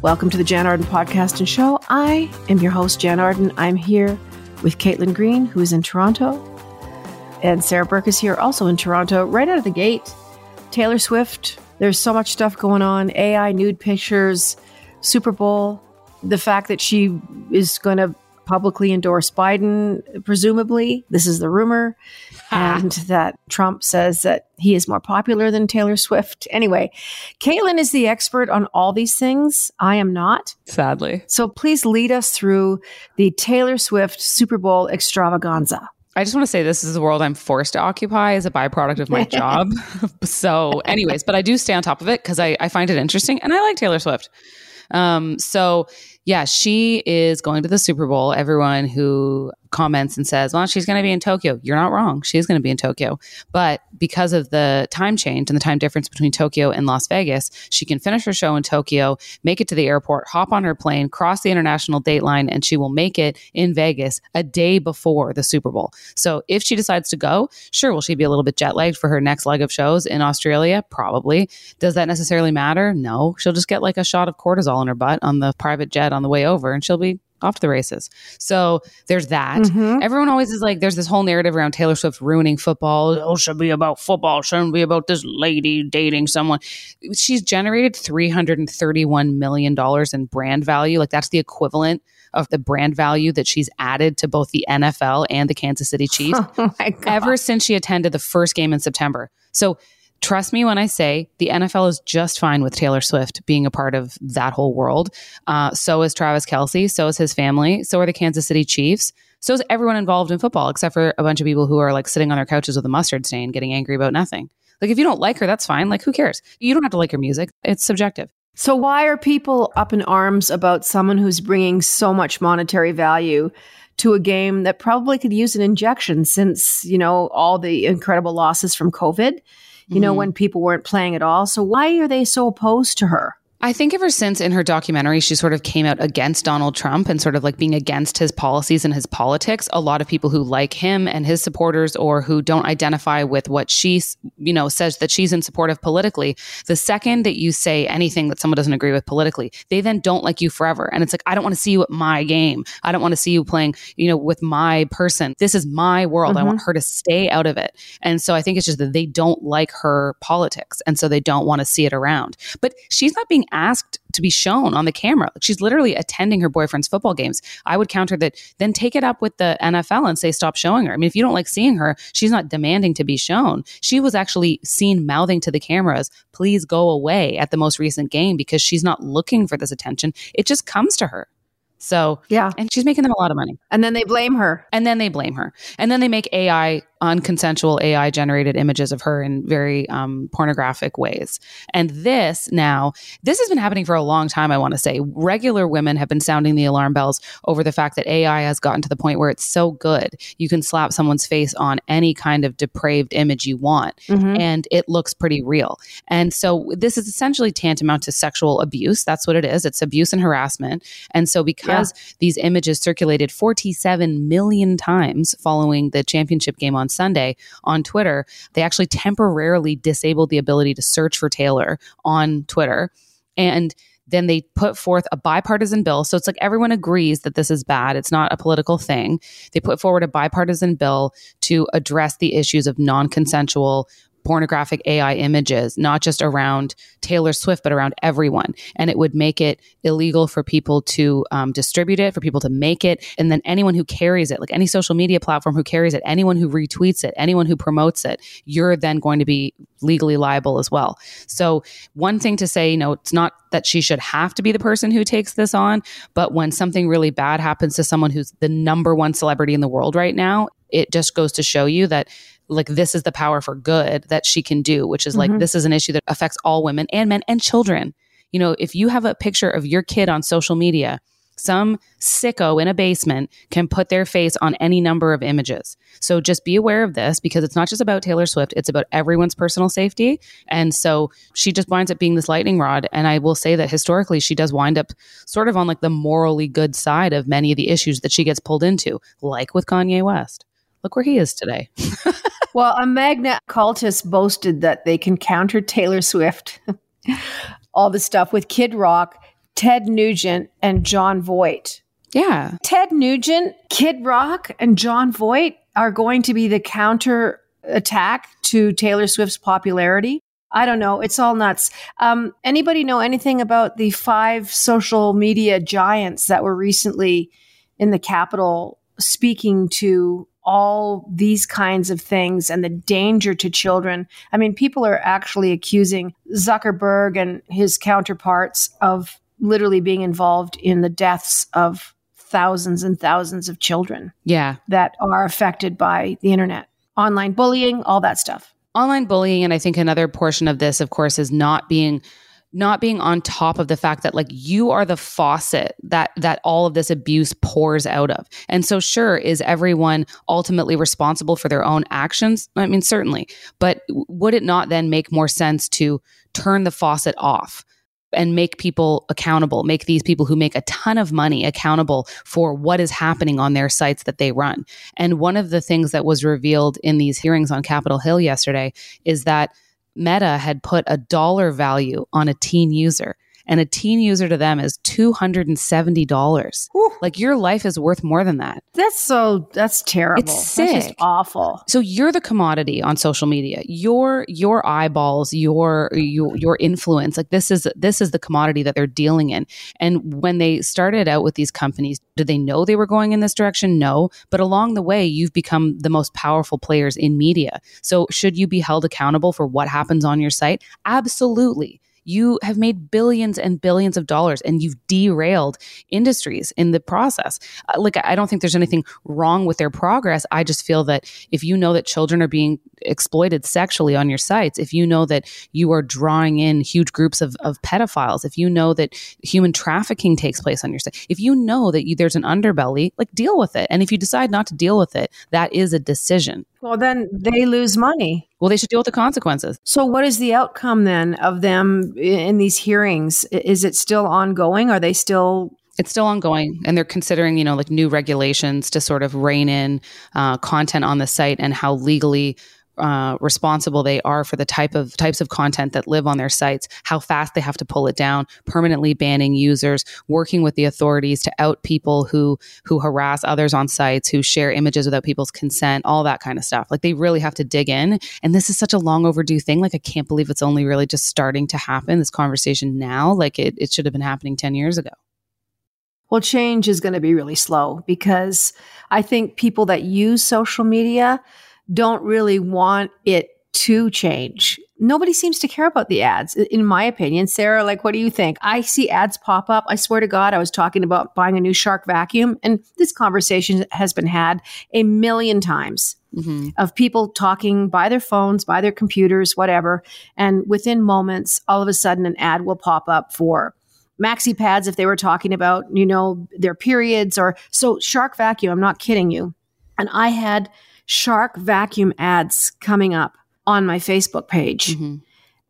Welcome to the Jann Arden podcast and show. I am your host, Jann Arden. I'm here with Caitlin Green, who is in Toronto, and Sarah Burke is here, also in Toronto. Right out of the gate, Taylor Swift. There's so much stuff going on AI, nude pictures, Super Bowl, the fact that she is going to publicly endorse Biden, presumably. This is the rumor. and that Trump says that he is more popular than Taylor Swift. Anyway, Caitlin is the expert on all these things. I am not. Sadly. So please lead us through the Taylor Swift Super Bowl extravaganza. I just want to say this is the world I'm forced to occupy as a byproduct of my job. so, anyways, but I do stay on top of it because I, I find it interesting and I like Taylor Swift. Um, so yeah, she is going to the Super Bowl. Everyone who comments and says, well, she's going to be in Tokyo. You're not wrong. She's going to be in Tokyo. But because of the time change and the time difference between Tokyo and Las Vegas, she can finish her show in Tokyo, make it to the airport, hop on her plane, cross the international date line, and she will make it in Vegas a day before the Super Bowl. So if she decides to go, sure, will she be a little bit jet lagged for her next leg of shows in Australia? Probably. Does that necessarily matter? No. She'll just get like a shot of cortisol in her butt on the private jet on the way over and she'll be off to the races. So there's that. Mm-hmm. Everyone always is like, there's this whole narrative around Taylor Swift ruining football. Oh, should be about football. Shouldn't be about this lady dating someone. She's generated $331 million in brand value. Like that's the equivalent of the brand value that she's added to both the NFL and the Kansas City Chiefs oh ever since she attended the first game in September. So trust me when I say the NFL is just fine with Taylor Swift being a part of that whole world. Uh, so is Travis Kelce. So is his family. So are the Kansas City Chiefs. So is everyone involved in football, except for a bunch of people who are like sitting on their couches with a mustard stain, getting angry about nothing. Like, if you don't like her, that's fine. Like, who cares? You don't have to like her music. It's subjective. So, why are people up in arms about someone who's bringing so much monetary value to a game that probably could use an injection since, you know, all the incredible losses from COVID? You mm-hmm. know, when people weren't playing at all. So why are they so opposed to her? I think ever since in her documentary, she sort of came out against Donald Trump and sort of like being against his policies and his politics. A lot of people who like him and his supporters or who don't identify with what she, you know, says that she's in support of politically, the second that you say anything that someone doesn't agree with politically, they then don't like you forever. And it's like, I don't want to see you at my game. I don't want to see you playing, you know, with my person. This is my world. Mm-hmm. I want her to stay out of it. And so I think it's just that they don't like her politics. And so they don't want to see it around. But she's not being asked to be shown on the camera. She's literally attending her boyfriend's football games. I would counter that, then take it up with the NFL and say, stop showing her. I mean, if you don't like seeing her, she's not demanding to be shown. She was actually seen mouthing to the cameras, please go away at the most recent game because she's not looking for this attention. It just comes to her. So, yeah. And she's making them a lot of money. And then they blame her. And then they blame her. And then they make AI unconsensual AI generated images of her in very um, pornographic ways. And this now, this has been happening for a long time, I want to say. Regular women have been sounding the alarm bells over the fact that AI has gotten to the point where it's so good, you can slap someone's face on any kind of depraved image you want, mm-hmm. and it looks pretty real. And so this is essentially tantamount to sexual abuse. That's what it is. It's abuse and harassment. And so because yeah. these images circulated 47 million times following the championship game on Sunday on Twitter, they actually temporarily disabled the ability to search for Taylor on Twitter. And then they put forth a bipartisan bill. So it's like everyone agrees that this is bad. It's not a political thing. They put forward a bipartisan bill to address the issues of non consensual pornographic AI images, not just around Taylor Swift, but around everyone. And it would make it illegal for people to um, distribute it, for people to make it. And then anyone who carries it, like any social media platform who carries it, anyone who retweets it, anyone who promotes it, you're then going to be legally liable as well. So, one thing to say, you know, it's not that she should have to be the person who takes this on, but when something really bad happens to someone who's the number one celebrity in the world right now, it just goes to show you that like this is the power for good that she can do, which is like mm-hmm. this is an issue that affects all women and men and children. You know, if you have a picture of your kid on social media, some sicko in a basement can put their face on any number of images. So just be aware of this because it's not just about Taylor Swift, it's about everyone's personal safety. And so she just winds up being this lightning rod. And I will say that historically, she does wind up sort of on like the morally good side of many of the issues that she gets pulled into, like with Kanye West. Look where he is today. well, a MAGA cultist boasted that they can counter Taylor Swift, all the stuff with Kid Rock Ted Nugent and Jon Voight. Yeah. Ted Nugent, Kid Rock, and Jon Voight are going to be the counter attack to Taylor Swift's popularity. I don't know. It's all nuts. Um, anybody know anything about the five social media giants that were recently in the Capitol speaking to all these kinds of things and the danger to children? I mean, people are actually accusing Zuckerberg and his counterparts of literally being involved in the deaths of thousands and thousands of children. Yeah. That are affected by the internet, online bullying, all that stuff online bullying and i think another portion of this of course is not being not being on top of the fact that like you are the faucet that that all of this abuse pours out of. And so sure is everyone ultimately responsible for their own actions? I mean certainly. But would it not then make more sense to turn the faucet off and make people accountable, make these people who make a ton of money accountable for what is happening on their sites that they run. And one of the things that was revealed in these hearings on Capitol Hill yesterday is that Meta had put a dollar value on a teen user and a teen user to them is $270. Like your life is worth more than that. That's so that's terrible. It's sick. That's awful. So you're the commodity on social media. Your your eyeballs, your your your influence. Like this is this is the commodity that they're dealing in. And when they started out with these companies, did they know they were going in this direction? No. But along the way, you've become the most powerful players in media. So should you be held accountable for what happens on your site? Absolutely you have made billions and billions of dollars and you've derailed industries in the process. Uh, like, I don't think there's anything wrong with their progress. I just feel that if you know that children are being exploited sexually on your sites, if you know that you are drawing in huge groups of, of pedophiles, if you know that human trafficking takes place on your site, if you know that you, there's an underbelly, like deal with it. And if you decide not to deal with it, that is a decision. Well, then they lose money. Well, they should deal with the consequences. So, what is the outcome then of them in these hearings? Is it still ongoing? Are they still it's still ongoing and they're considering you know like new regulations to sort of rein in uh, content on the site and how legally uh, responsible they are for the type of types of content that live on their sites, how fast they have to pull it down, permanently banning users, working with the authorities to out people who who harass others on sites, who share images without people's consent, all that kind of stuff. Like they really have to dig in, and this is such a long overdue thing. Like I can't believe it's only really just starting to happen. This conversation now, like it, it should have been happening ten years ago. Well, change is going to be really slow because I think people that use social media don't really want it to change. Nobody seems to care about the ads, in my opinion. Sarah, like, what do you think? I see ads pop up. I swear to God, I was talking about buying a new Shark vacuum, and this conversation has been had a million times mm-hmm. of people talking by their phones, by their computers, whatever. And within moments, all of a sudden, an ad will pop up for maxi pads if they were talking about, you know, their periods or so Shark vacuum. I'm not kidding you. And I had shark vacuum ads coming up on my Facebook page. Mm-hmm.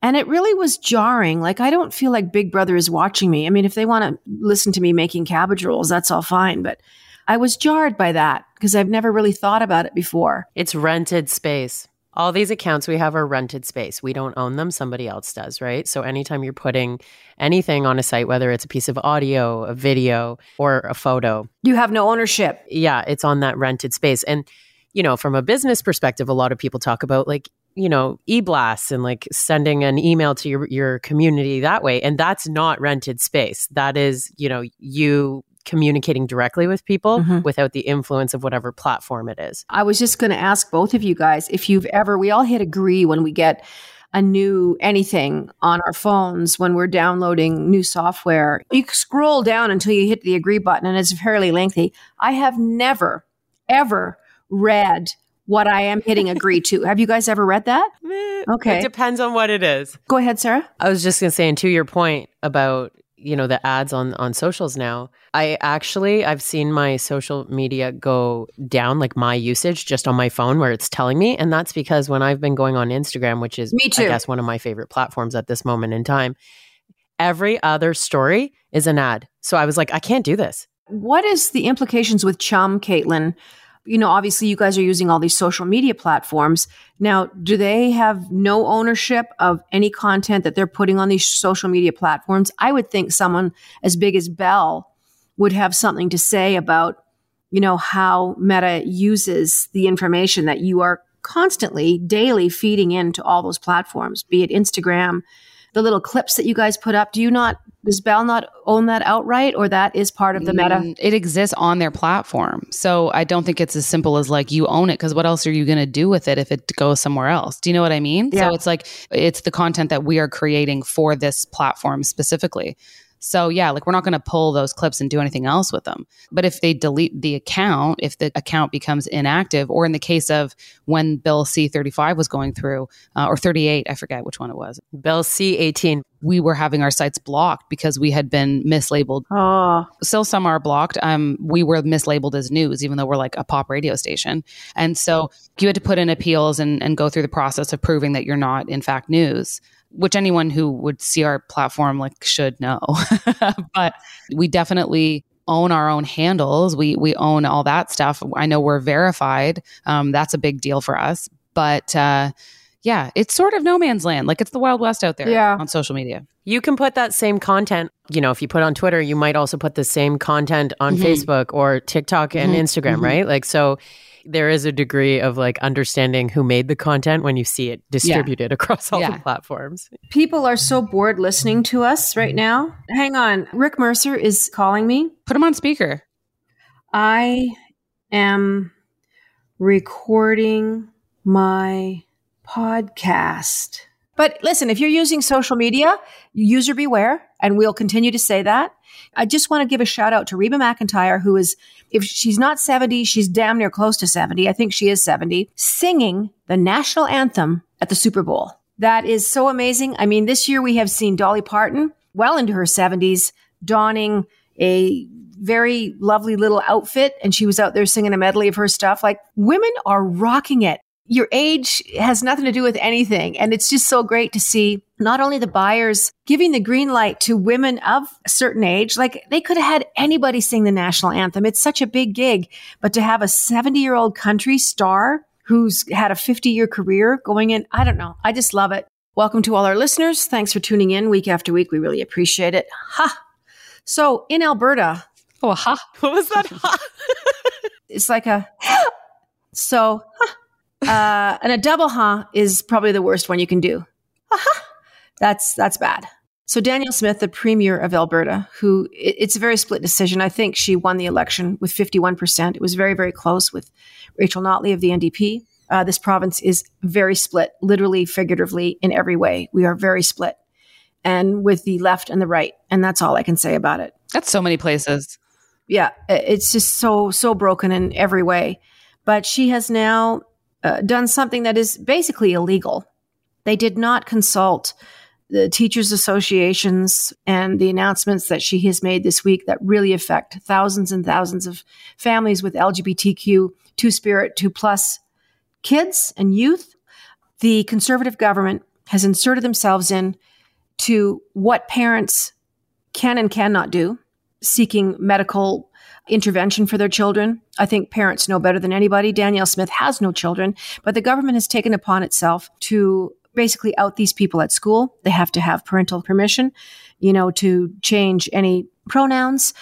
And it really was jarring. Like, I don't feel like Big Brother is watching me. I mean, if they want to listen to me making cabbage rolls, that's all fine. But I was jarred by that because I've never really thought about it before. It's rented space. All these accounts we have are rented space. We don't own them, somebody else does, right? So anytime you're putting anything on a site, whether it's a piece of audio, a video, or a photo, you have no ownership. Yeah, it's on that rented space. And you know, from a business perspective, a lot of people talk about like, you know, e-blasts and like sending an email to your your community that way. And that's not rented space. That is, you know, you communicating directly with people mm-hmm. without the influence of whatever platform it is. I was just going to ask both of you guys if you've ever we all hit agree when we get a new anything on our phones when we're downloading new software. You scroll down until you hit the agree button and it's fairly lengthy. I have never ever read what I am hitting agree to. Have you guys ever read that? Okay. It depends on what it is. Go ahead, Sarah. I was just going to say, and to your point about, you know, the ads on, on socials now, I actually, I've seen my social media go down, like my usage just on my phone where it's telling me. And that's because when I've been going on Instagram, which is, me too. I guess, one of my favorite platforms at this moment in time, every other story is an ad. So I was like, I can't do this. What is the implications with Chum, Caitlin? You know, obviously you guys are using all these social media platforms. Now, do they have no ownership of any content that they're putting on these social media platforms? I would think someone as big as Bell would have something to say about, you know, how Meta uses the information that you are constantly, daily feeding into all those platforms, be it Instagram, the little clips that you guys put up. Do you not, does Bell not own that outright or that is part of the meta? Mm, It exists on their platform. So I don't think it's as simple as like you own it because what else are you going to do with it if it goes somewhere else? Do you know what I mean? Yeah. So it's like it's the content that we are creating for this platform specifically. So yeah, like we're not going to pull those clips and do anything else with them. But if they delete the account, if the account becomes inactive, or in the case of when Bill C thirty five was going through, uh, or thirty eight, I forget which one it was, Bill C eighteen. we were having our sites blocked because we had been mislabeled Oh, still some are blocked. Um, we were mislabeled as news, even though we're like a pop radio station. And so you had to put in appeals and, and go through the process of proving that you're not, in fact, news, which anyone who would see our platform like should know. but we definitely own our own handles. We we own all that stuff. I know we're verified. Um, that's a big deal for us. But uh, yeah, it's sort of no man's land. Like it's the wild west out there Yeah. on social media. You can put that same content, you know, if you put on Twitter, you might also put the same content on Mhm. Facebook or TikTok and Mhm. Instagram, Mhm. right? Like, so there is a degree of like understanding who made the content when you see it distributed across all Yeah. the platforms. people are so bored listening to us right now. Hang on. Rick Mercer is calling me. Put them on speaker. I am recording my podcast. But listen, if you're using social media, user beware, and we'll continue to say that. I just want to give a shout out to Reba McEntire, who is, if she's not 70, she's damn near close to 70. I think she is 70, singing the national anthem at the Super Bowl. That is so amazing. I mean, this year we have seen Dolly Parton, well into her 70s, donning a very lovely little outfit, and she was out there singing a medley of her stuff. Like, women are rocking it your age has nothing to do with anything. And it's just so great to see not only the buyers giving the green light to women of a certain age, like they could have had anybody sing the national anthem. It's such a big gig, but to have a 70 year old country star who's had a 50 year career going in, I don't know. I just love it. Welcome to all our listeners. Thanks for tuning in week after week. We really appreciate it. Ha! So in Alberta, Oh, ha. What was that? Ha? it's like a so uh and a double huh is probably the worst one you can do. That's that's bad. So Danielle smith the premier of alberta who it- it's a very split decision. I think she won the election with 51% it was very very close with rachel notley of the ndp uh, this province is very split literally figuratively in every way. We are very split. And with the left and the right and that's all i can say about it. That's so many places. yeah, it's just so so broken in every way. But she has now uh, done something that is basically illegal. They did not consult the teachers associations and the announcements that she has made this week that really affect thousands and thousands of families with LGBTQ two spirit two plus kids and youth. The conservative government has inserted themselves in to what parents can and cannot do seeking medical intervention for their children. I think parents know better than anybody. Danielle Smith has no children, but the government has taken upon itself to basically out these people at school. They have to have parental permission, you know, to change any pronouns.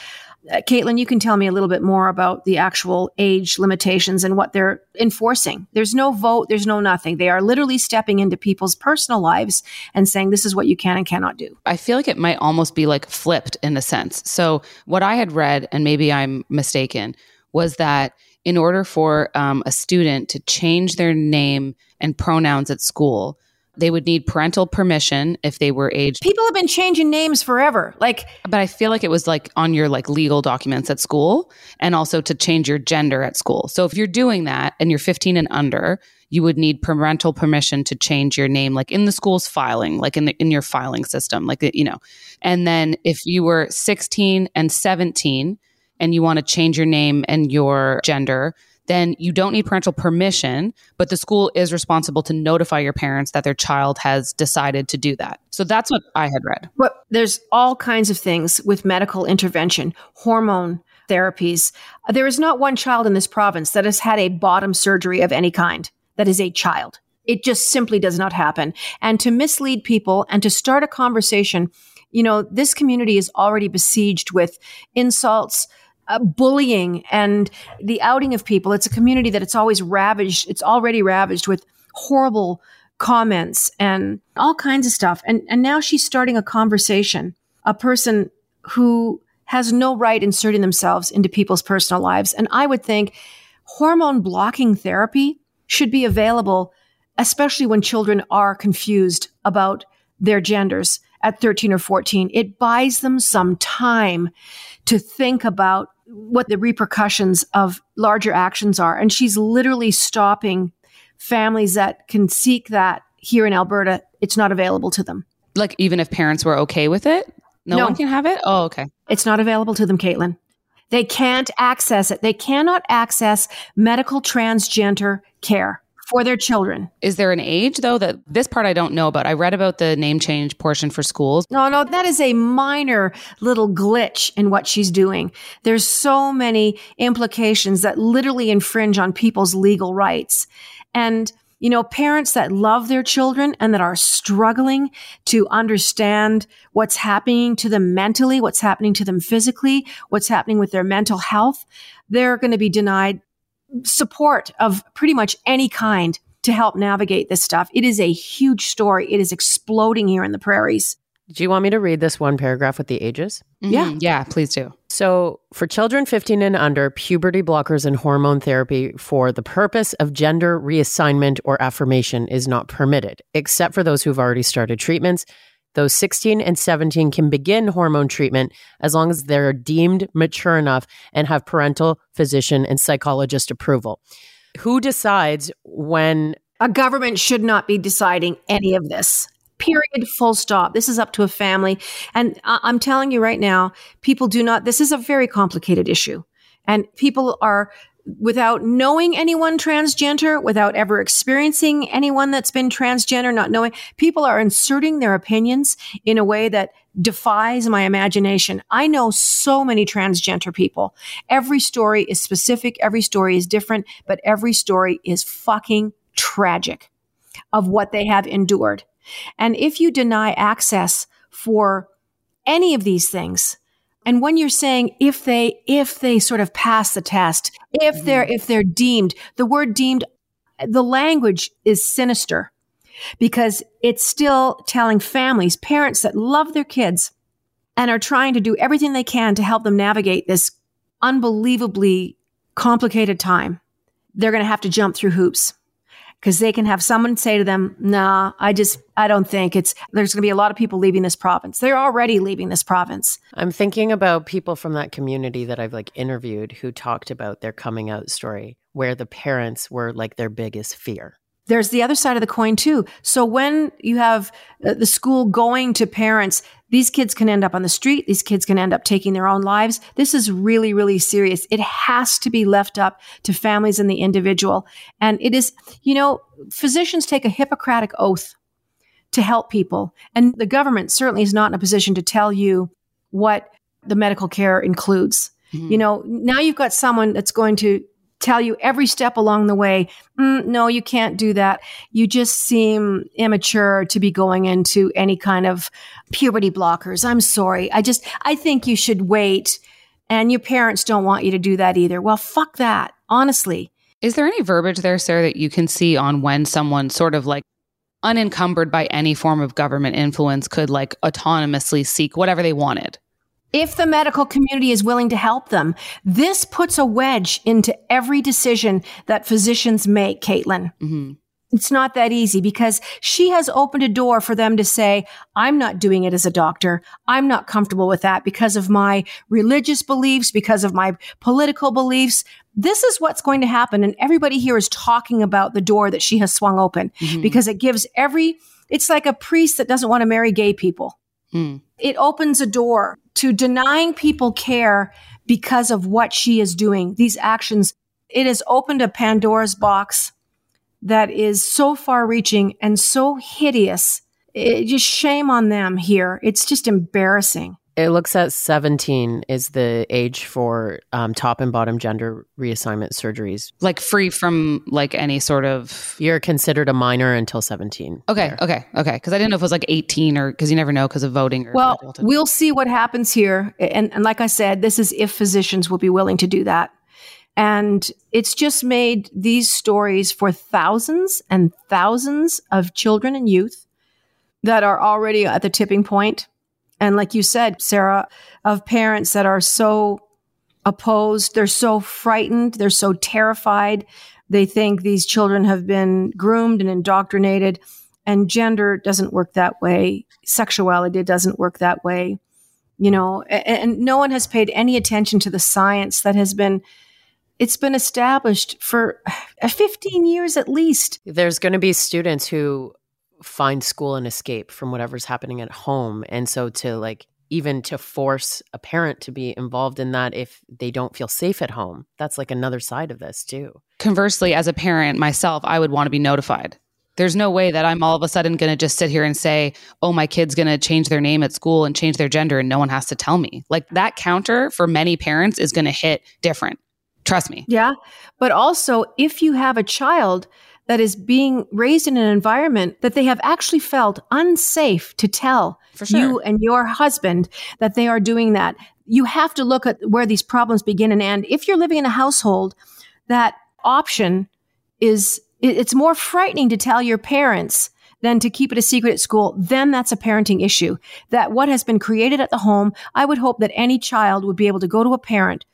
Uh, Caitlin, you can tell me a little bit more about the actual age limitations and what they're enforcing. There's no vote, there's no nothing. They are literally stepping into people's personal lives and saying this is what you can and cannot do. I feel like it might almost be like flipped in a sense. So, what I had read, and maybe I'm mistaken, was that in order for um, a student to change their name and pronouns at school, they would need parental permission if they were aged. People have been changing names forever. Like But I feel like it was like on your like legal documents at school and also to change your gender at school. So if you're doing that and you're 15 and under, you would need parental permission to change your name like in the school's filing, like in the in your filing system, like you know. And then if you were 16 and 17 and you want to change your name and your gender, then you don't need parental permission, but the school is responsible to notify your parents that their child has decided to do that. So that's what I had read. But there's all kinds of things with medical intervention, hormone therapies. There is not one child in this province that has had a bottom surgery of any kind that is a child. It just simply does not happen. And to mislead people and to start a conversation, you know, this community is already besieged with insults, uh, bullying, and the outing of people. It's a community that it's always ravaged. It's already ravaged with horrible comments and all kinds of stuff. And, and now she's starting a conversation, a person who has no right inserting themselves into people's personal lives. And I would think hormone blocking therapy should be available, especially when children are confused about their genders at 13 or 14. It buys them some time to think about what the repercussions of larger actions are. And she's literally stopping families that can seek that here in Alberta. It's not available to them. Like, even if parents were okay with it, no, no. one can have it? Oh, okay. It's not available to them, Caitlin. They can't access it. They cannot access medical transgender care for their children. Is there an age though that this part I don't know about? I read about the name change portion for schools. No, no, that is a minor little glitch in what she's doing. There's so many implications that literally infringe on people's legal rights. And you know, parents that love their children and that are struggling to understand what's happening to them mentally, what's happening to them physically, what's happening with their mental health, they're going to be denied support of pretty much any kind to help navigate this stuff. It is a huge story. It is exploding here in the prairies. Do you want me to read this one paragraph with the ages? Mm-hmm. Yeah. Yeah, please do. So, for children 15 and under, puberty blockers and hormone therapy for the purpose of gender reassignment or affirmation is not permitted, except for those who've already started treatments. Those 16 and 17 can begin hormone treatment as long as they're deemed mature enough and have parental, physician, and psychologist approval. Who decides when? A government should not be deciding any of this period full stop this is up to a family and I- i'm telling you right now people do not this is a very complicated issue and people are without knowing anyone transgender without ever experiencing anyone that's been transgender not knowing people are inserting their opinions in a way that defies my imagination. I know so many transgender people. Every story is specific every story is different but every story is fucking tragic of what they have endured. And if you deny access for any of these things, and when you're saying if they if they sort of pass the test, if they're mm-hmm. if they're deemed, the word deemed the language is sinister because it's still telling families, parents that love their kids and are trying to do everything they can to help them navigate this unbelievably complicated time. They're going to have to jump through hoops because they can have someone say to them, nah, I just, I don't think it's, there's going to be a lot of people leaving this province. They're already leaving this province. I'm thinking about people from that community that I've like interviewed who talked about their coming out story where the parents were like their biggest fear there's the other side of the coin too. So when you have uh, the school going to parents, these kids can end up on the street. These kids can end up taking their own lives. This is really, really serious. It has to be left up to families and the individual. And it is, you know, physicians take a Hippocratic oath to help people. And the government certainly is not in a position to tell you what the medical care includes. Mm-hmm. You know, now you've got someone that's going to tell you every step along the way, mm, no, you can't do that. You just seem immature to be going into any kind of puberty blockers. I'm sorry. I just, I think you should wait. And your parents don't want you to do that either. Well, fuck that, honestly. Is there any verbiage there, Sarah, that you can see on when someone sort of like unencumbered by any form of government influence could like autonomously seek whatever they wanted? If the medical community is willing to help them. This puts a wedge into every decision that physicians make, Caitlin. Mm-hmm. It's not that easy because she has opened a door for them to say, I'm not doing it as a doctor. I'm not comfortable with that because of my religious beliefs, because of my political beliefs. This is what's going to happen. And everybody here is talking about the door that she has swung open mm-hmm. because it gives every, it's like a priest that doesn't want to marry gay people. Mm. It opens a door to denying people care because of what she is doing, these actions. It has opened a Pandora's box that is so far reaching and so hideous. It, just shame on them here. It's just embarrassing. It looks at 17 is the age for um, top and bottom gender reassignment surgeries. Like free from like any sort of. You're considered a minor until 17. Okay, there. okay, okay. Because I didn't know if it was like 18 or because you never know because of voting. well, we'll see what happens here. And, and like I said, this is if physicians will be willing to do that. And it's just made these stories for thousands and thousands of children and youth that are already at the tipping point and like you said, Sarah, of parents that are so opposed, they're so frightened, they're so terrified. They think these children have been groomed and indoctrinated, and gender doesn't work that way. Sexuality doesn't work that way. You know, and, and no one has paid any attention to the science that has been it's been established for 15 years at least. There's going to be students who find school and escape from whatever's happening at home. And so to like even to force a parent to be involved in that if they don't feel safe at home, that's like another side of this too. Conversely, as a parent myself, I would want to be notified. There's no way that I'm all of a sudden going to just sit here and say, oh, my kid's going to change their name at school and change their gender and no one has to tell me. Like that counter for many parents is going to hit different. Trust me. Yeah. But also, if you have a child that is being raised in an environment that they have actually felt unsafe to tell sure. you and your husband that they are doing that. You have to look at where these problems begin and end. If you're living in a household, that option is, it's more frightening to tell your parents than to keep it a secret at school, then that's a parenting issue. That what has been created at the home, I would hope that any child would be able to go to a parent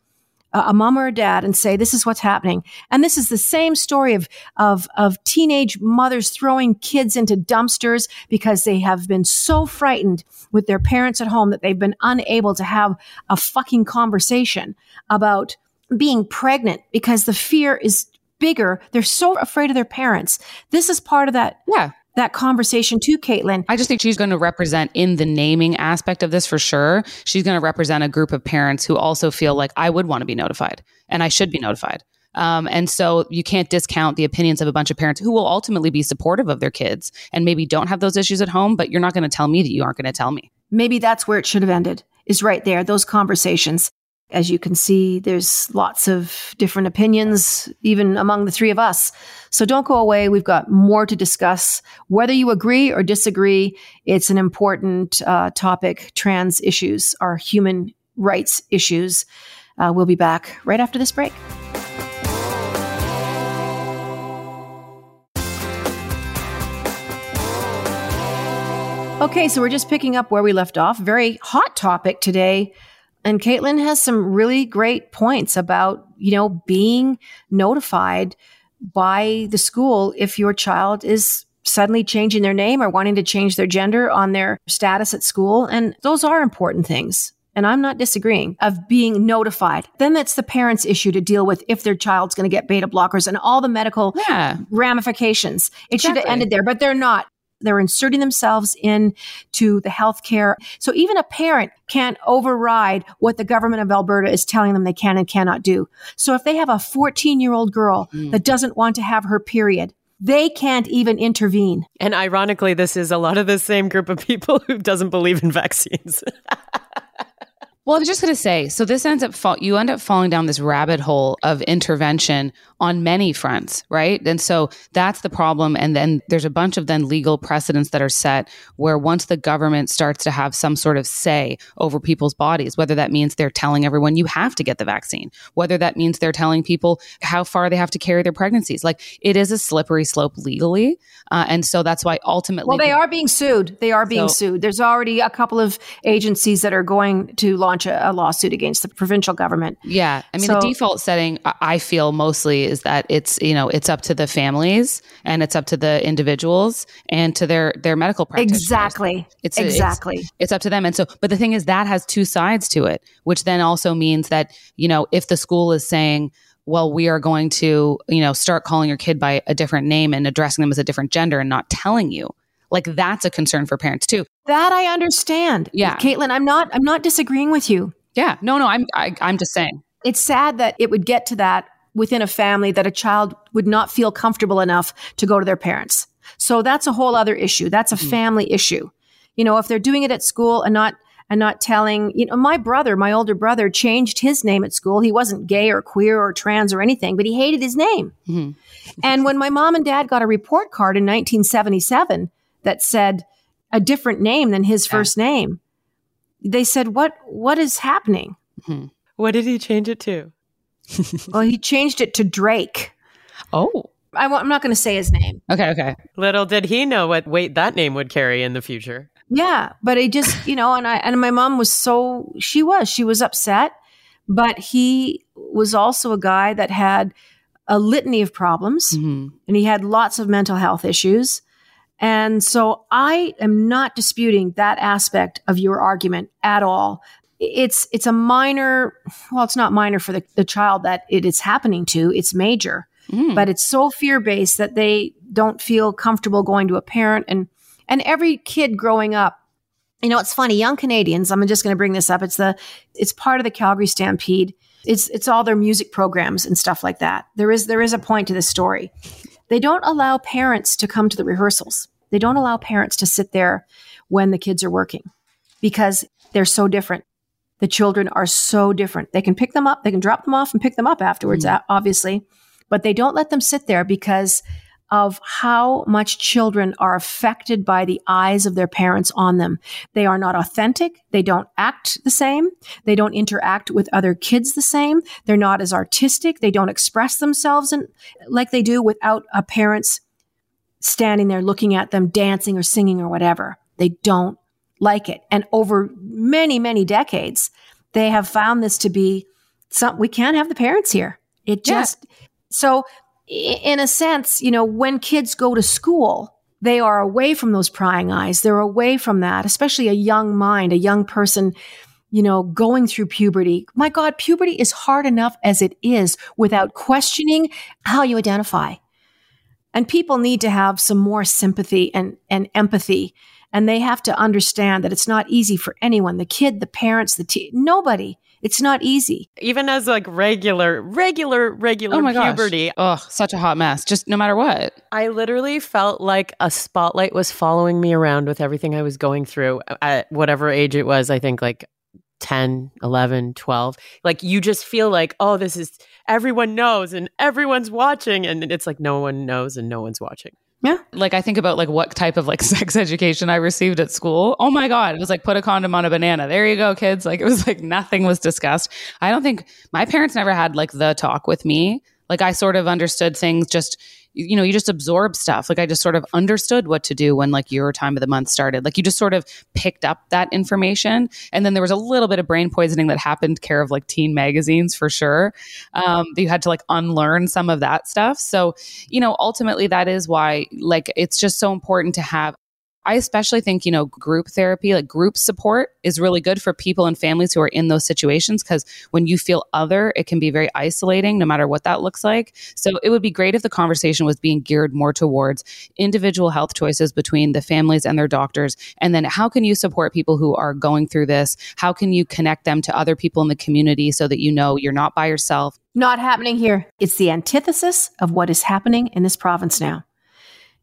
a mom or a dad and say, this is what's happening. And this is the same story of, of, of teenage mothers throwing kids into dumpsters because they have been so frightened with their parents at home that they've been unable to have a fucking conversation about being pregnant because the fear is bigger. They're so afraid of their parents. This is part of that. Yeah that conversation too, Caitlin. I just think she's going to represent in the naming aspect of this for sure. She's going to represent a group of parents who also feel like I would want to be notified and I should be notified. Um, and so you can't discount the opinions of a bunch of parents who will ultimately be supportive of their kids and maybe don't have those issues at home, but you're not going to tell me that you aren't going to tell me. Maybe that's where it should have ended, is right there, those conversations. As you can see, there's lots of different opinions, even among the three of us. So don't go away. We've got more to discuss. Whether you agree or disagree, it's an important uh, topic. Trans issues are human rights issues. Uh, we'll be back right after this break. Okay, so we're just picking up where we left off. Very hot topic today and Caitlin has some really great points about, you know, being notified by the school if your child is suddenly changing their name or wanting to change their gender on their status at school. And those are important things. And I'm not disagreeing of being notified. Then that's the parents' issue to deal with if their child's going to get beta blockers and all the medical yeah. ramifications. It exactly. should have ended there, but they're not. They're inserting themselves into the healthcare. So even a parent can't override what the government of Alberta is telling them they can and cannot do. So if they have a 14 year old girl mm. that doesn't want to have her period, they can't even intervene. And ironically, this is a lot of the same group of people who doesn't believe in vaccines. Well, I was just going to say, so this ends up fall, you end up falling down this rabbit hole of intervention on many fronts, right? And so that's the problem. And then there's a bunch of then legal precedents that are set where once the government starts to have some sort of say over people's bodies, whether that means they're telling everyone you have to get the vaccine, whether that means they're telling people how far they have to carry their pregnancies, like it is a slippery slope legally. Uh, and so that's why ultimately. Well, they are being sued. They are being so, sued. There's already a couple of agencies that are going to launch a, a lawsuit against the provincial government. Yeah. I mean, so, the default setting, I feel mostly is that it's you know it's up to the families and it's up to the individuals and to their their medical practitioners. Exactly. It's exactly. It's, it's up to them. And so, but the thing is that has two sides to it, which then also means that you know if the school is saying well, we are going to, you know, start calling your kid by a different name and addressing them as a different gender and not telling you. Like that's a concern for parents too. That I understand. Yeah. Caitlin, I'm not I'm not disagreeing with you. Yeah. No, no, I'm I, am i am just saying. It's sad that it would get to that within a family that a child would not feel comfortable enough to go to their parents. So that's a whole other issue. That's a mm-hmm. family issue. You know, if they're doing it at school and not and not telling, you know, my brother, my older brother changed his name at school. He wasn't gay or queer or trans or anything, but he hated his name. Mm-hmm. and when my mom and dad got a report card in 1977 that said a different name than his yeah. first name, they said, "What what is happening?" Mm-hmm. What did he change it to? Well, he changed it to Drake. Oh. I am not going to say his name. Okay, okay. Little did he know what weight that name would carry in the future. Yeah, but he just, you know, and I and my mom was so she was she was upset, but he was also a guy that had a litany of problems, mm-hmm. and he had lots of mental health issues. And so I am not disputing that aspect of your argument at all. It's it's a minor, well, it's not minor for the, the child that it is happening to. It's major, mm. but it's so fear based that they don't feel comfortable going to a parent. And and every kid growing up you know it's funny young canadians i'm just going to bring this up it's the it's part of the calgary stampede. It's it's all their music programs and stuff like that. There is there is a point to this story. They don't allow parents to come to the rehearsals. They don't allow parents to sit there when the kids are working because they're so different the children are so different they can pick them up they can drop them off and pick them up afterwards mm. obviously but they don't let them sit there because of how much children are affected by the eyes of their parents on them. They are not authentic. They don't act the same. They don't interact with other kids the same. They're not as artistic. They don't express themselves in, like they do without a parent's standing there looking at them dancing or singing or whatever. They don't like it. And over many, many decades, they have found this to be something we can't have the parents here. It just, yeah. so in a sense, you know, when kids go to school, they are away from those prying eyes. They're away from that, especially a young mind, a young person, you know, going through puberty. My God, puberty is hard enough as it is without questioning how you identify. And people need to have some more sympathy and, and empathy. And they have to understand that it's not easy for anyone the kid, the parents, the teen, nobody it's not easy. Even as like regular, regular, regular oh my puberty. Oh, such a hot mess. Just no matter what. I literally felt like a spotlight was following me around with everything I was going through at whatever age it was. I think like 10, 11, 12. Like you just feel like, oh, this is everyone knows and everyone's watching. And it's like no one knows and no one's watching. Yeah. Like I think about like what type of like sex education I received at school. Oh my God. It was like put a condom on a banana. There you go, kids. Like it was like nothing was discussed. I don't think my parents never had like the talk with me. Like I sort of understood things just you know, you just absorb stuff. Like I just sort of understood what to do when like your time of the month started. Like you just sort of picked up that information. And then there was a little bit of brain poisoning that happened care of like teen magazines for sure. Um, you had to like unlearn some of that stuff. So, you know, ultimately that is why like it's just so important to have I especially think, you know, group therapy, like group support is really good for people and families who are in those situations because when you feel other, it can be very isolating no matter what that looks like. So it would be great if the conversation was being geared more towards individual health choices between the families and their doctors. And then how can you support people who are going through this? How can you connect them to other people in the community so that you know you're not by yourself? Not happening here. It's the antithesis of what is happening in this province now.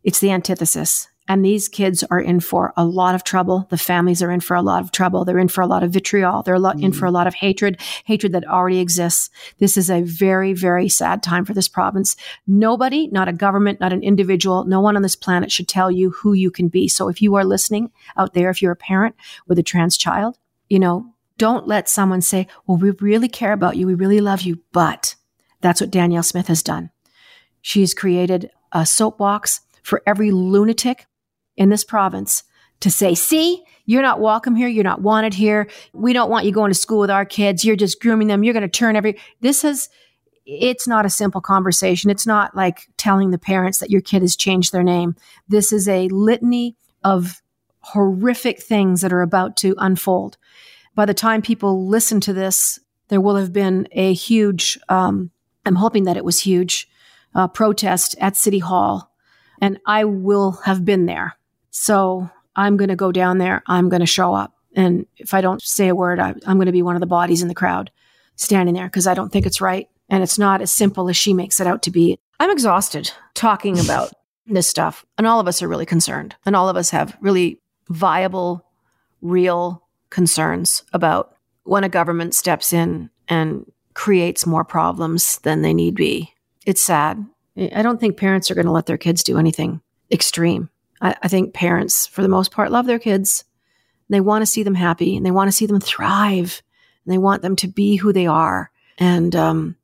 It's the antithesis. And these kids are in for a lot of trouble. The families are in for a lot of trouble. They're in for a lot of vitriol. They're mm. in for a lot of hatred, hatred that already exists. This is a very, very sad time for this province. Nobody, not a government, not an individual, no one on this planet should tell you who you can be. So if you are listening out there, if you're a parent with a trans child, you know, don't let someone say, well, we really care about you. We really love you. But that's what Danielle Smith has done. She's created a soapbox for every lunatic in this province to say, see, you're not welcome here. You're not wanted here. We don't want you going to school with our kids. You're just grooming them. You're going to turn every, this is, it's not a simple conversation. It's not like telling the parents that your kid has changed their name. This is a litany of horrific things that are about to unfold. By the time people listen to this, there will have been a huge, um, I'm hoping that it was huge, uh, protest at City Hall. And I will have been there. So I'm going to go down there. I'm going to show up. And if I don't say a word, I, am going to be one of the bodies in the crowd standing there because I don't think it's right. And it's not as simple as she makes it out to be. I'm exhausted talking about this stuff. And all of us are really concerned. And all of us have really viable, real concerns about when a government steps in and creates more problems than they need be. It's sad. I don't think parents are going to let their kids do anything extreme. I, I think parents, for the most part, love their kids. They want to see them happy and they want to see them thrive and they want them to be who they are. And um,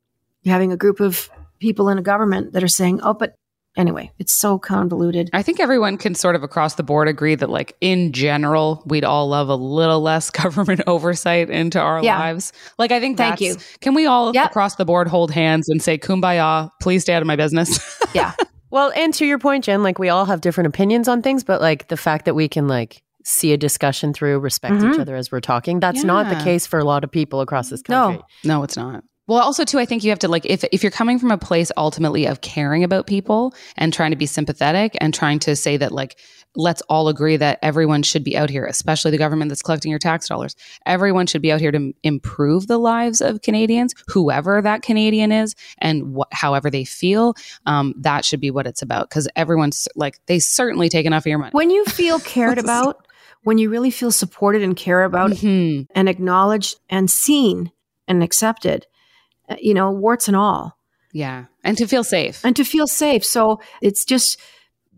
having a group of people in a government that are saying, oh, but anyway, it's so convoluted. I think everyone can sort of across the board agree that, like, in general, we'd all love a little less government oversight into our yeah. lives. Like, I think Thank you. Can we all yep. across the board hold hands and say, kumbaya, please stay out of my business? yeah. Well, and to your point, Jen, like, we all have different opinions on things, but like the fact that we can, like, see a discussion through, respect mm-hmm. each other as we're talking, that's yeah. not the case for a lot of people across this country. No, no, it's not. Well, also too, I think you have to like if if you're coming from a place ultimately of caring about people and trying to be sympathetic and trying to say that like let's all agree that everyone should be out here, especially the government that's collecting your tax dollars. Everyone should be out here to improve the lives of Canadians, whoever that Canadian is, and wh- however they feel. Um, that should be what it's about because everyone's like they certainly take enough of your money. When you feel cared about, when you really feel supported and care about mm-hmm. and acknowledged and seen and accepted uh, you know, warts and all. Yeah. And to feel safe. And to feel safe. So it's just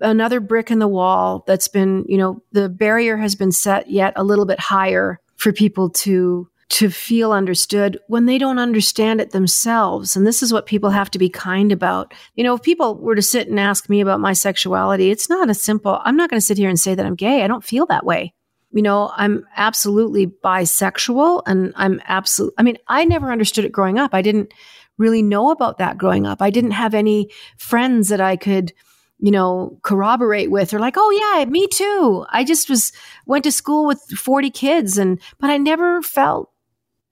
another brick in the wall that's been, you know, the barrier has been set yet a little bit higher for people to to feel understood when they don't understand it themselves. And this is what people have to be kind about. You know, if people were to sit and ask me about my sexuality, it's not a simple, I'm not going to sit here and say that I'm gay. I don't feel that way you know, I'm absolutely bisexual and I'm absolutely, I mean, I never understood it growing up. I didn't really know about that growing up. I didn't have any friends that I could, you know, corroborate with or like, oh yeah, me too. I just was, went to school with 40 kids and, but I never felt,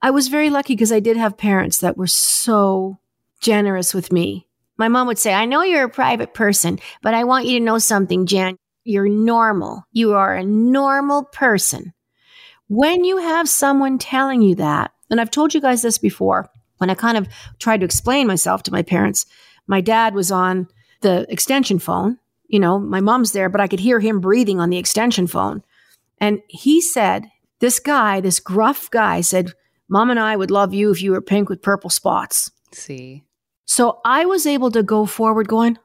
I was very lucky because I did have parents that were so generous with me. My mom would say, I know you're a private person, but I want you to know something, Jann. You're normal. You are a normal person. When you have someone telling you that, and I've told you guys this before, when I kind of tried to explain myself to my parents, my dad was on the extension phone. You know, my mom's there, but I could hear him breathing on the extension phone. And he said, this guy, this gruff guy said, Mom and I would love you if you were pink with purple spots. See. So I was able to go forward going,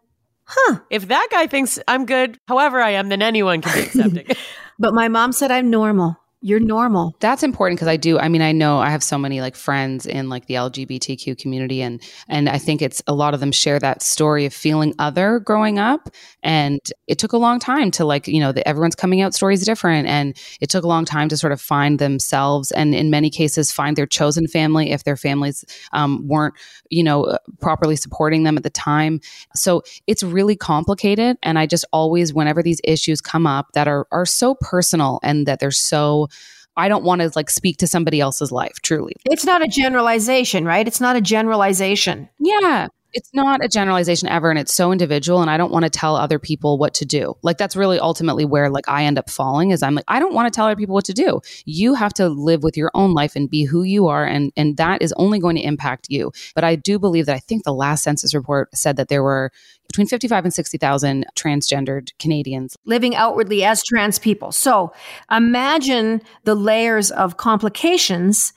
huh. If that guy thinks I'm good, however I am, then anyone can be accepting. but my mom said I'm normal you're normal. That's important because I do. I mean, I know I have so many like friends in like the LGBTQ community, and and I think it's a lot of them share that story of feeling other growing up, and it took a long time to like you know the, everyone's coming out stories different, and it took a long time to sort of find themselves, and in many cases find their chosen family if their families um, weren't you know uh, properly supporting them at the time. So it's really complicated, and I just always whenever these issues come up that are are so personal and that they're so I don't want to like speak to somebody else's life, truly. It's not a generalization, right? It's not a generalization. Yeah. It's not a generalization ever and it's so individual and I don't want to tell other people what to do. Like that's really ultimately where like I end up falling is I'm like I don't want to tell other people what to do. You have to live with your own life and be who you are and and that is only going to impact you. But I do believe that I think the last census report said that there were between 55 and 60,000 transgendered Canadians living outwardly as trans people. So imagine the layers of complications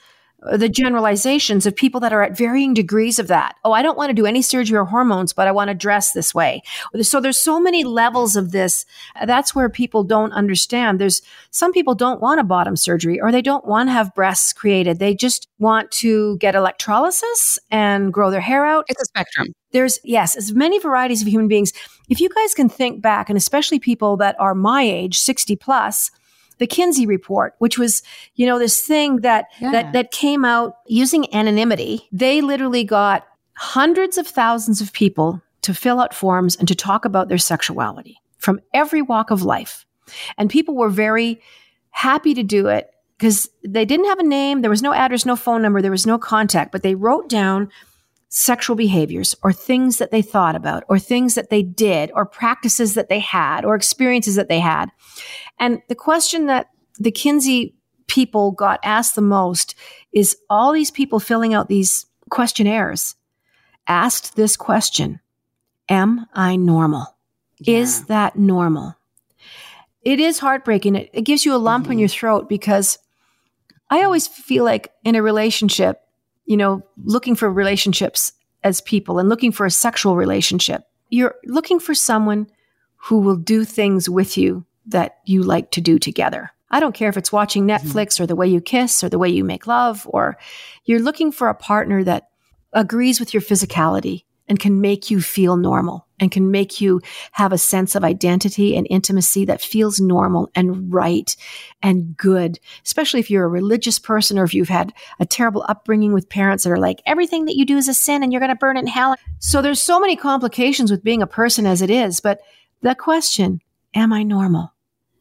the generalizations of people that are at varying degrees of that. Oh, I don't want to do any surgery or hormones, but I want to dress this way. So there's so many levels of this. That's where people don't understand. There's some people don't want a bottom surgery or they don't want to have breasts created. They just want to get electrolysis and grow their hair out. It's a spectrum. There's, yes, as many varieties of human beings. If you guys can think back, and especially people that are my age, 60 plus, the Kinsey report, which was, you know, this thing that, yeah. that, that came out using anonymity. They literally got hundreds of thousands of people to fill out forms and to talk about their sexuality from every walk of life. And people were very happy to do it because they didn't have a name. There was no address, no phone number. There was no contact, but they wrote down sexual behaviors or things that they thought about or things that they did or practices that they had or experiences that they had. And the question that the Kinsey people got asked the most is all these people filling out these questionnaires asked this question Am I normal? Yeah. Is that normal? It is heartbreaking. It, it gives you a lump mm-hmm. in your throat because I always feel like in a relationship, you know, looking for relationships as people and looking for a sexual relationship, you're looking for someone who will do things with you that you like to do together. I don't care if it's watching mm-hmm. Netflix or the way you kiss or the way you make love, or you're looking for a partner that agrees with your physicality and can make you feel normal and can make you have a sense of identity and intimacy that feels normal and right and good, especially if you're a religious person or if you've had a terrible upbringing with parents that are like, everything that you do is a sin and you're going to burn in hell. So there's so many complications with being a person as it is. But the question, am I normal?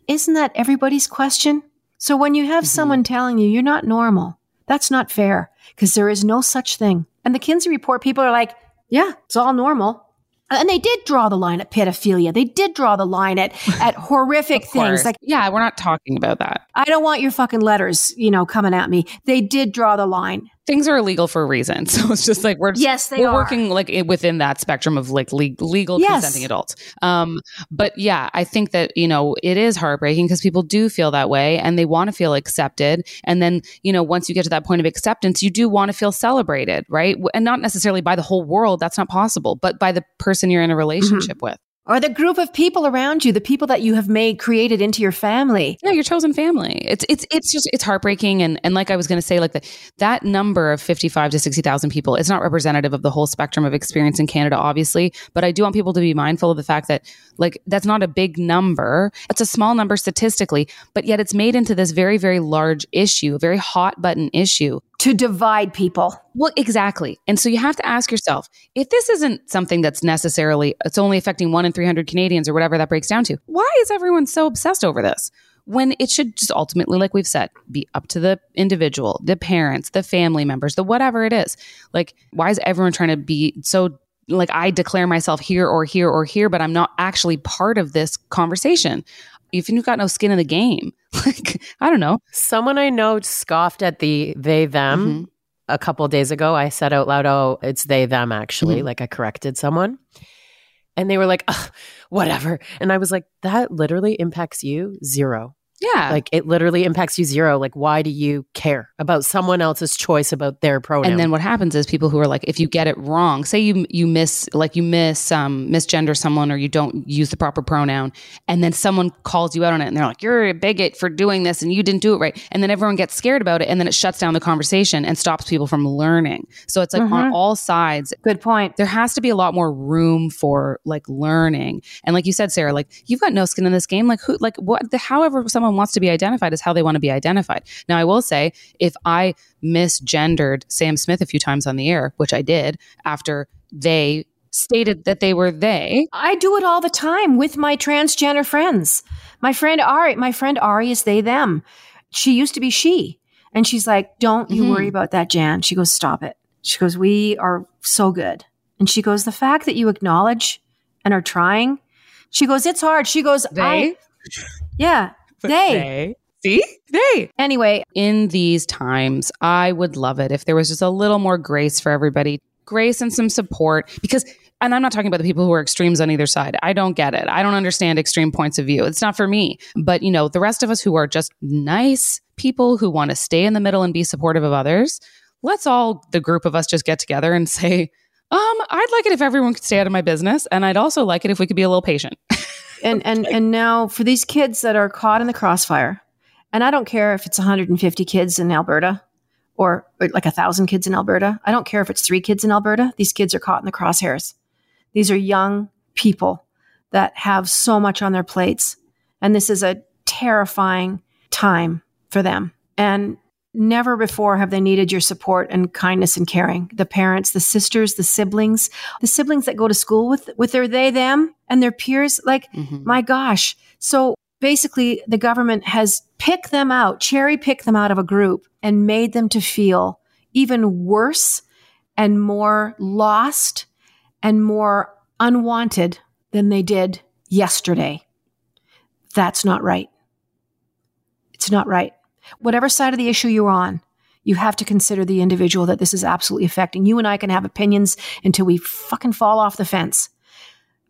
Isn't that everybody's question? So when you have mm-hmm. someone telling you you're not normal, that's not fair because there is no such thing. And the Kinsey report people are like, yeah, it's all normal. And they did draw the line at pedophilia. They did draw the line at at horrific things. Like, yeah, we're not talking about that. I don't want your fucking letters, you know, coming at me. They did draw the line things are illegal for a reason. So it's just like we're just, yes, they we're are. working like within that spectrum of like le- legal yes. consenting adults. Um, but yeah, I think that you know it is heartbreaking because people do feel that way and they want to feel accepted. And then you know once you get to that point of acceptance, you do want to feel celebrated, right? And not necessarily by the whole world. That's not possible, but by the person you're in a relationship mm-hmm. with or the group of people around you, the people that you have made created into your family. Yeah, your chosen family. It's it's it's just it's heartbreaking and and like I was going to say like the, that number of 55 to 60,000 people it's not representative of the whole spectrum of experience in Canada obviously, but I do want people to be mindful of the fact that like that's not a big number. It's a small number statistically, but yet it's made into this very very large issue, a very hot button issue to divide people. Well, exactly. And so you have to ask yourself if this isn't something that's necessarily, it's only affecting one in 300 Canadians or whatever that breaks down to, why is everyone so obsessed over this? When it should just ultimately, like we've said, be up to the individual, the parents, the family members, the whatever it is. Like, why is everyone trying to be so like I declare myself here or here or here, but I'm not actually part of this conversation? Even you've got no skin in the game. Like, I don't know. Someone I know scoffed at the they them mm-hmm. a couple days ago. I said out loud, "Oh, it's they them." Actually, mm-hmm. like I corrected someone, and they were like, "Whatever." And I was like, "That literally impacts you zero. Yeah. Like it literally impacts you zero. Like, why do you care about someone else's choice about their pronoun? And then what happens is people who are like, if you get it wrong, say you you miss like you miss um misgender someone or you don't use the proper pronoun, and then someone calls you out on it and they're like, You're a bigot for doing this and you didn't do it right. And then everyone gets scared about it and then it shuts down the conversation and stops people from learning. So it's like mm-hmm. on all sides. Good point. There has to be a lot more room for like learning. And like you said, Sarah, like you've got no skin in this game. Like who like what the however someone someone wants to be identified is how they want to be identified. Now, I will say, if I misgendered Sam Smith a few times on the air, which I did after they stated that they were they. I do it all the time with my transgender friends. My friend Ari, my friend Ari is they them. She used to be she. And she's like, "Don't you mm-hmm. worry about that, Jann." She goes, "Stop it." She goes, "We are so good." And she goes, "The fact that you acknowledge and are trying." She goes, "It's hard." She goes, "They?" I, yeah. They. See? They. Anyway, in these times, I would love it if there was just a little more grace for everybody, grace and some support because and I'm not talking about the people who are extremes on either side. I don't get it. I don't understand extreme points of view. It's not for me. But, you know, the rest of us who are just nice people who want to stay in the middle and be supportive of others, let's all, the group of us, just get together and say, um, I'd like it if everyone could stay out of my business. And I'd also like it if we could be a little patient. and and and now for these kids that are caught in the crossfire, and I don't care if it's 150 kids in Alberta or, or like a thousand kids in Alberta. I don't care if it's three kids in Alberta. These kids are caught in the crosshairs. These are young people that have so much on their plates, and this is a terrifying time for them. And Never before have they needed your support and kindness and caring. The parents, the sisters, the siblings, the siblings that go to school with, with their they, them and their peers. Like, mm-hmm. my gosh. So basically the government has picked them out, cherry picked them out of a group and made them to feel even worse and more lost and more unwanted than they did yesterday. That's not right. It's not right. Whatever side of the issue you're on, you have to consider the individual that this is absolutely affecting. You and I can have opinions until we fucking fall off the fence.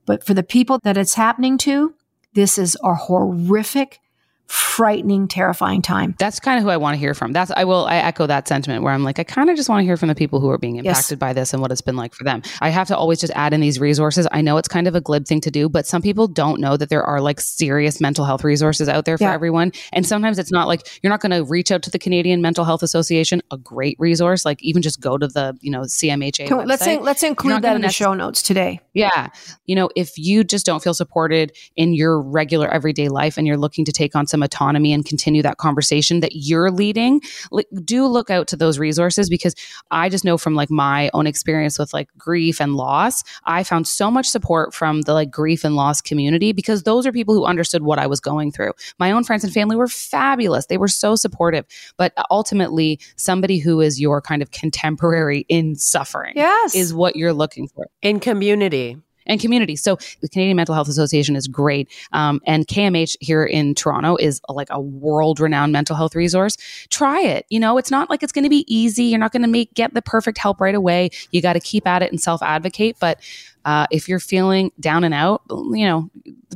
But for the people that it's happening to, this is a horrific, frightening, terrifying time. That's kind of who I want to hear from. That's I will I echo that sentiment where I'm like I kind of just want to hear from the people who are being impacted yes. by this and what it's been like for them. I have to always just add in these resources. I know it's kind of a glib thing to do, but some people don't know that there are like serious mental health resources out there for yeah. everyone. And sometimes it's not like you're not going to reach out to the Canadian Mental Health Association, a great resource. Like even just go to the you know CMHA. Can, let's in, let's include that in the show notes today. Yeah, you know if you just don't feel supported in your regular everyday life and you're looking to take on some autonomy and continue that conversation that you're leading, like, do look out to those resources because I just know from like my own experience with like grief and loss, I found so much support from the like grief and loss community because those are people who understood what I was going through. My own friends and family were fabulous. They were so supportive, but uh, ultimately somebody who is your kind of contemporary in suffering yes. is what you're looking for. In community and community. So the Canadian Mental Health Association is great, um, and CAMH here in Toronto is like a world-renowned mental health resource. Try it. You know, it's not like it's going to be easy. You're not going to make get the perfect help right away. You got to keep at it and self-advocate. But uh, if you're feeling down and out, you know,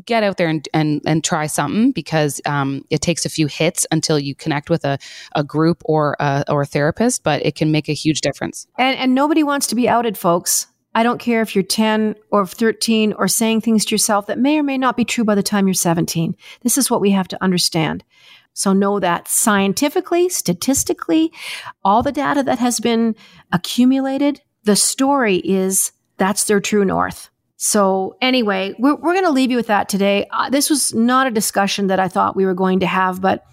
get out there and and, and try something because um, it takes a few hits until you connect with a, a group or a, or a therapist, but it can make a huge difference. And and nobody wants to be outed, folks. I don't care if you're 10 or 13 or saying things to yourself that may or may not be true by the time you're 17. This is what we have to understand. So know that scientifically, statistically, all the data that has been accumulated, the story is that's their true north. So anyway, we're, we're going to leave you with that today. Uh, this was not a discussion that I thought we were going to have, but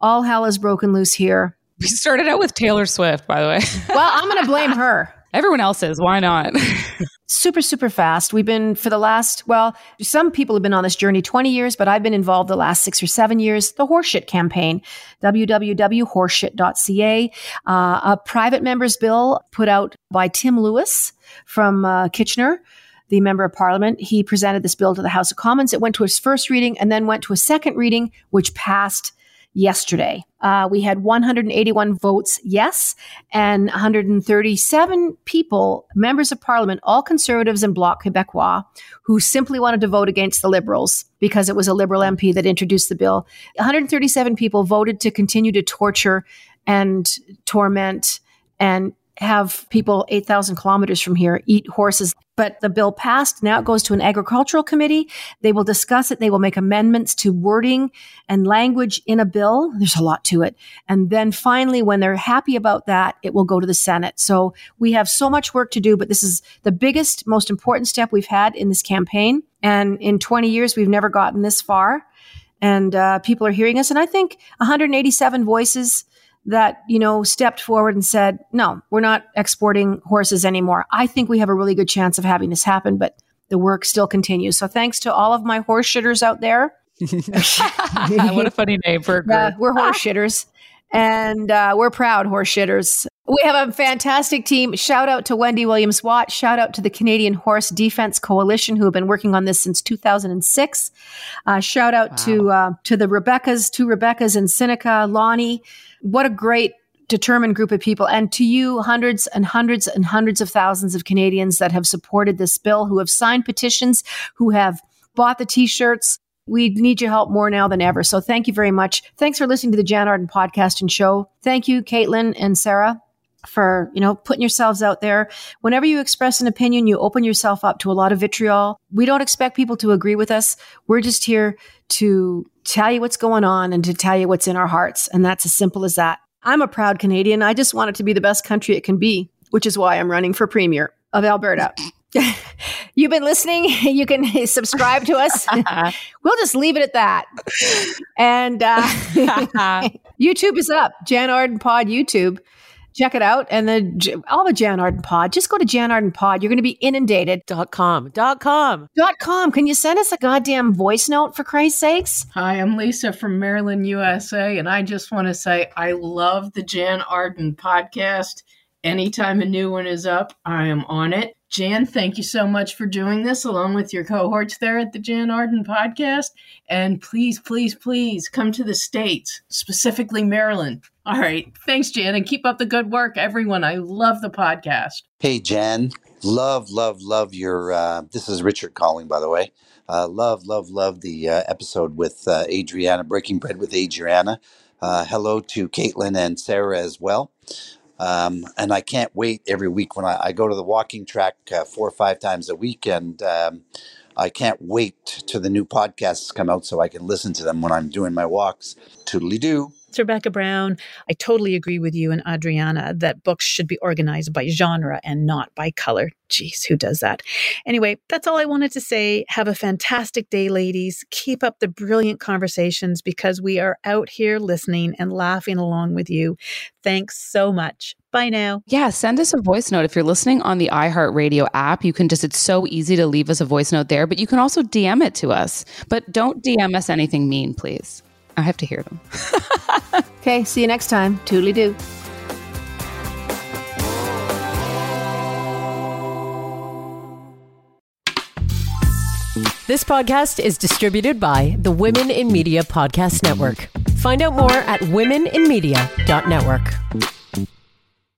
all hell is broken loose here. We started out with Taylor Swift, by the way. well, I'm going to blame her. Everyone else is. Why not? super, super fast. We've been for the last, well, some people have been on this journey 20 years, but I've been involved the last six or seven years. The Horseshit campaign, www.horseshit.ca, uh, a private members bill put out by Tim Louis from uh, Kitchener the member of parliament. He presented this bill to the House of Commons. It went to its first reading and then went to a second reading, which passed yesterday. Uh, we had 181 votes yes, and 137 people, members of parliament, all conservatives and Bloc Quebecois, who simply wanted to vote against the Liberals because it was a Liberal MP that introduced the bill. 137 people voted to continue to torture and torment and have people 8,000 kilometers from here eat horses. But the bill passed. Now it goes to an agricultural committee. They will discuss it. They will make amendments to wording and language in a bill. There's a lot to it. And then finally, when they're happy about that, it will go to the Senate. So we have so much work to do, but this is the biggest, most important step we've had in this campaign. And in 20 years, we've never gotten this far. And uh, people are hearing us. And I think 187 voices that, you know, stepped forward and said, no, we're not exporting horses anymore. I think we have a really good chance of having this happen, but the work still continues. So thanks to all of my horse shitters out there. what a funny name for a group. Uh, we're horse shitters and uh, we're proud horse shitters. We have a fantastic team. Shout out to Wendy Williams Watt. Shout out to the Canadian Horse Defense Coalition, who have been working on this since 2006. Uh, shout out wow. to uh, to the Rebecca's, two Rebecca's and Seneca, Lonnie. What a great determined group of people. And to you, hundreds and hundreds and hundreds of thousands of Canadians that have supported this bill, who have signed petitions, who have bought the t-shirts, we need your help more now than ever. So thank you very much. Thanks for listening to the Jann Arden podcast and show. Thank you, Caitlin and Sarah, for, you know, putting yourselves out there. Whenever you express an opinion, you open yourself up to a lot of vitriol. We don't expect people to agree with us. We're just here to tell you what's going on and to tell you what's in our hearts. And that's as simple as that. I'm a proud Canadian. I just want it to be the best country it can be, which is why I'm running for premier of Alberta. You've been listening. You can subscribe to us. we'll just leave it at that. And uh, YouTube is up. Jann Arden Pod YouTube. Check it out. And then all the Jann Arden Pod. Just go to Jann Arden Pod. You're going to be inundated. Dot com. Dot com. Dot com. Can you send us a goddamn voice note for Christ's sakes? Hi, I'm Lisa from Maryland, USA. And I just want to say I love the Jann Arden podcast. Anytime a new one is up, I am on it. Jann, thank you so much for doing this along with your cohorts there at the Jann Arden podcast. And please, please, please come to the States, specifically Maryland. All right. Thanks, Jann, and keep up the good work, everyone. I love the podcast. Hey, Jann. Love, love, love your. Uh, this is Richard calling, by the way. Uh, love, love, love the uh, episode with uh, Adriana, Breaking Bread with Adriana. Uh, hello to Caitlin and Sarah as well. Um, and I can't wait every week when I, I go to the walking track uh, four or five times a week, and um, I can't wait till the new podcasts come out so I can listen to them when I'm doing my walks. Toodly doo. It's Rebecca Brown. I totally agree with you and Adriana that books should be organized by genre and not by color. Jeez, who does that? Anyway, that's all I wanted to say. Have a fantastic day, ladies. Keep up the brilliant conversations because we are out here listening and laughing along with you. Thanks so much. Bye now. Yeah, send us a voice note. If you're listening on the iHeartRadio app, you can just, it's so easy to leave us a voice note there, but you can also DM it to us. But don't DM us anything mean, please. I have to hear them. Okay, see you next time. Toodly doo. This podcast is distributed by the Women in Media Podcast Network. Find out more at womeninmedia.network.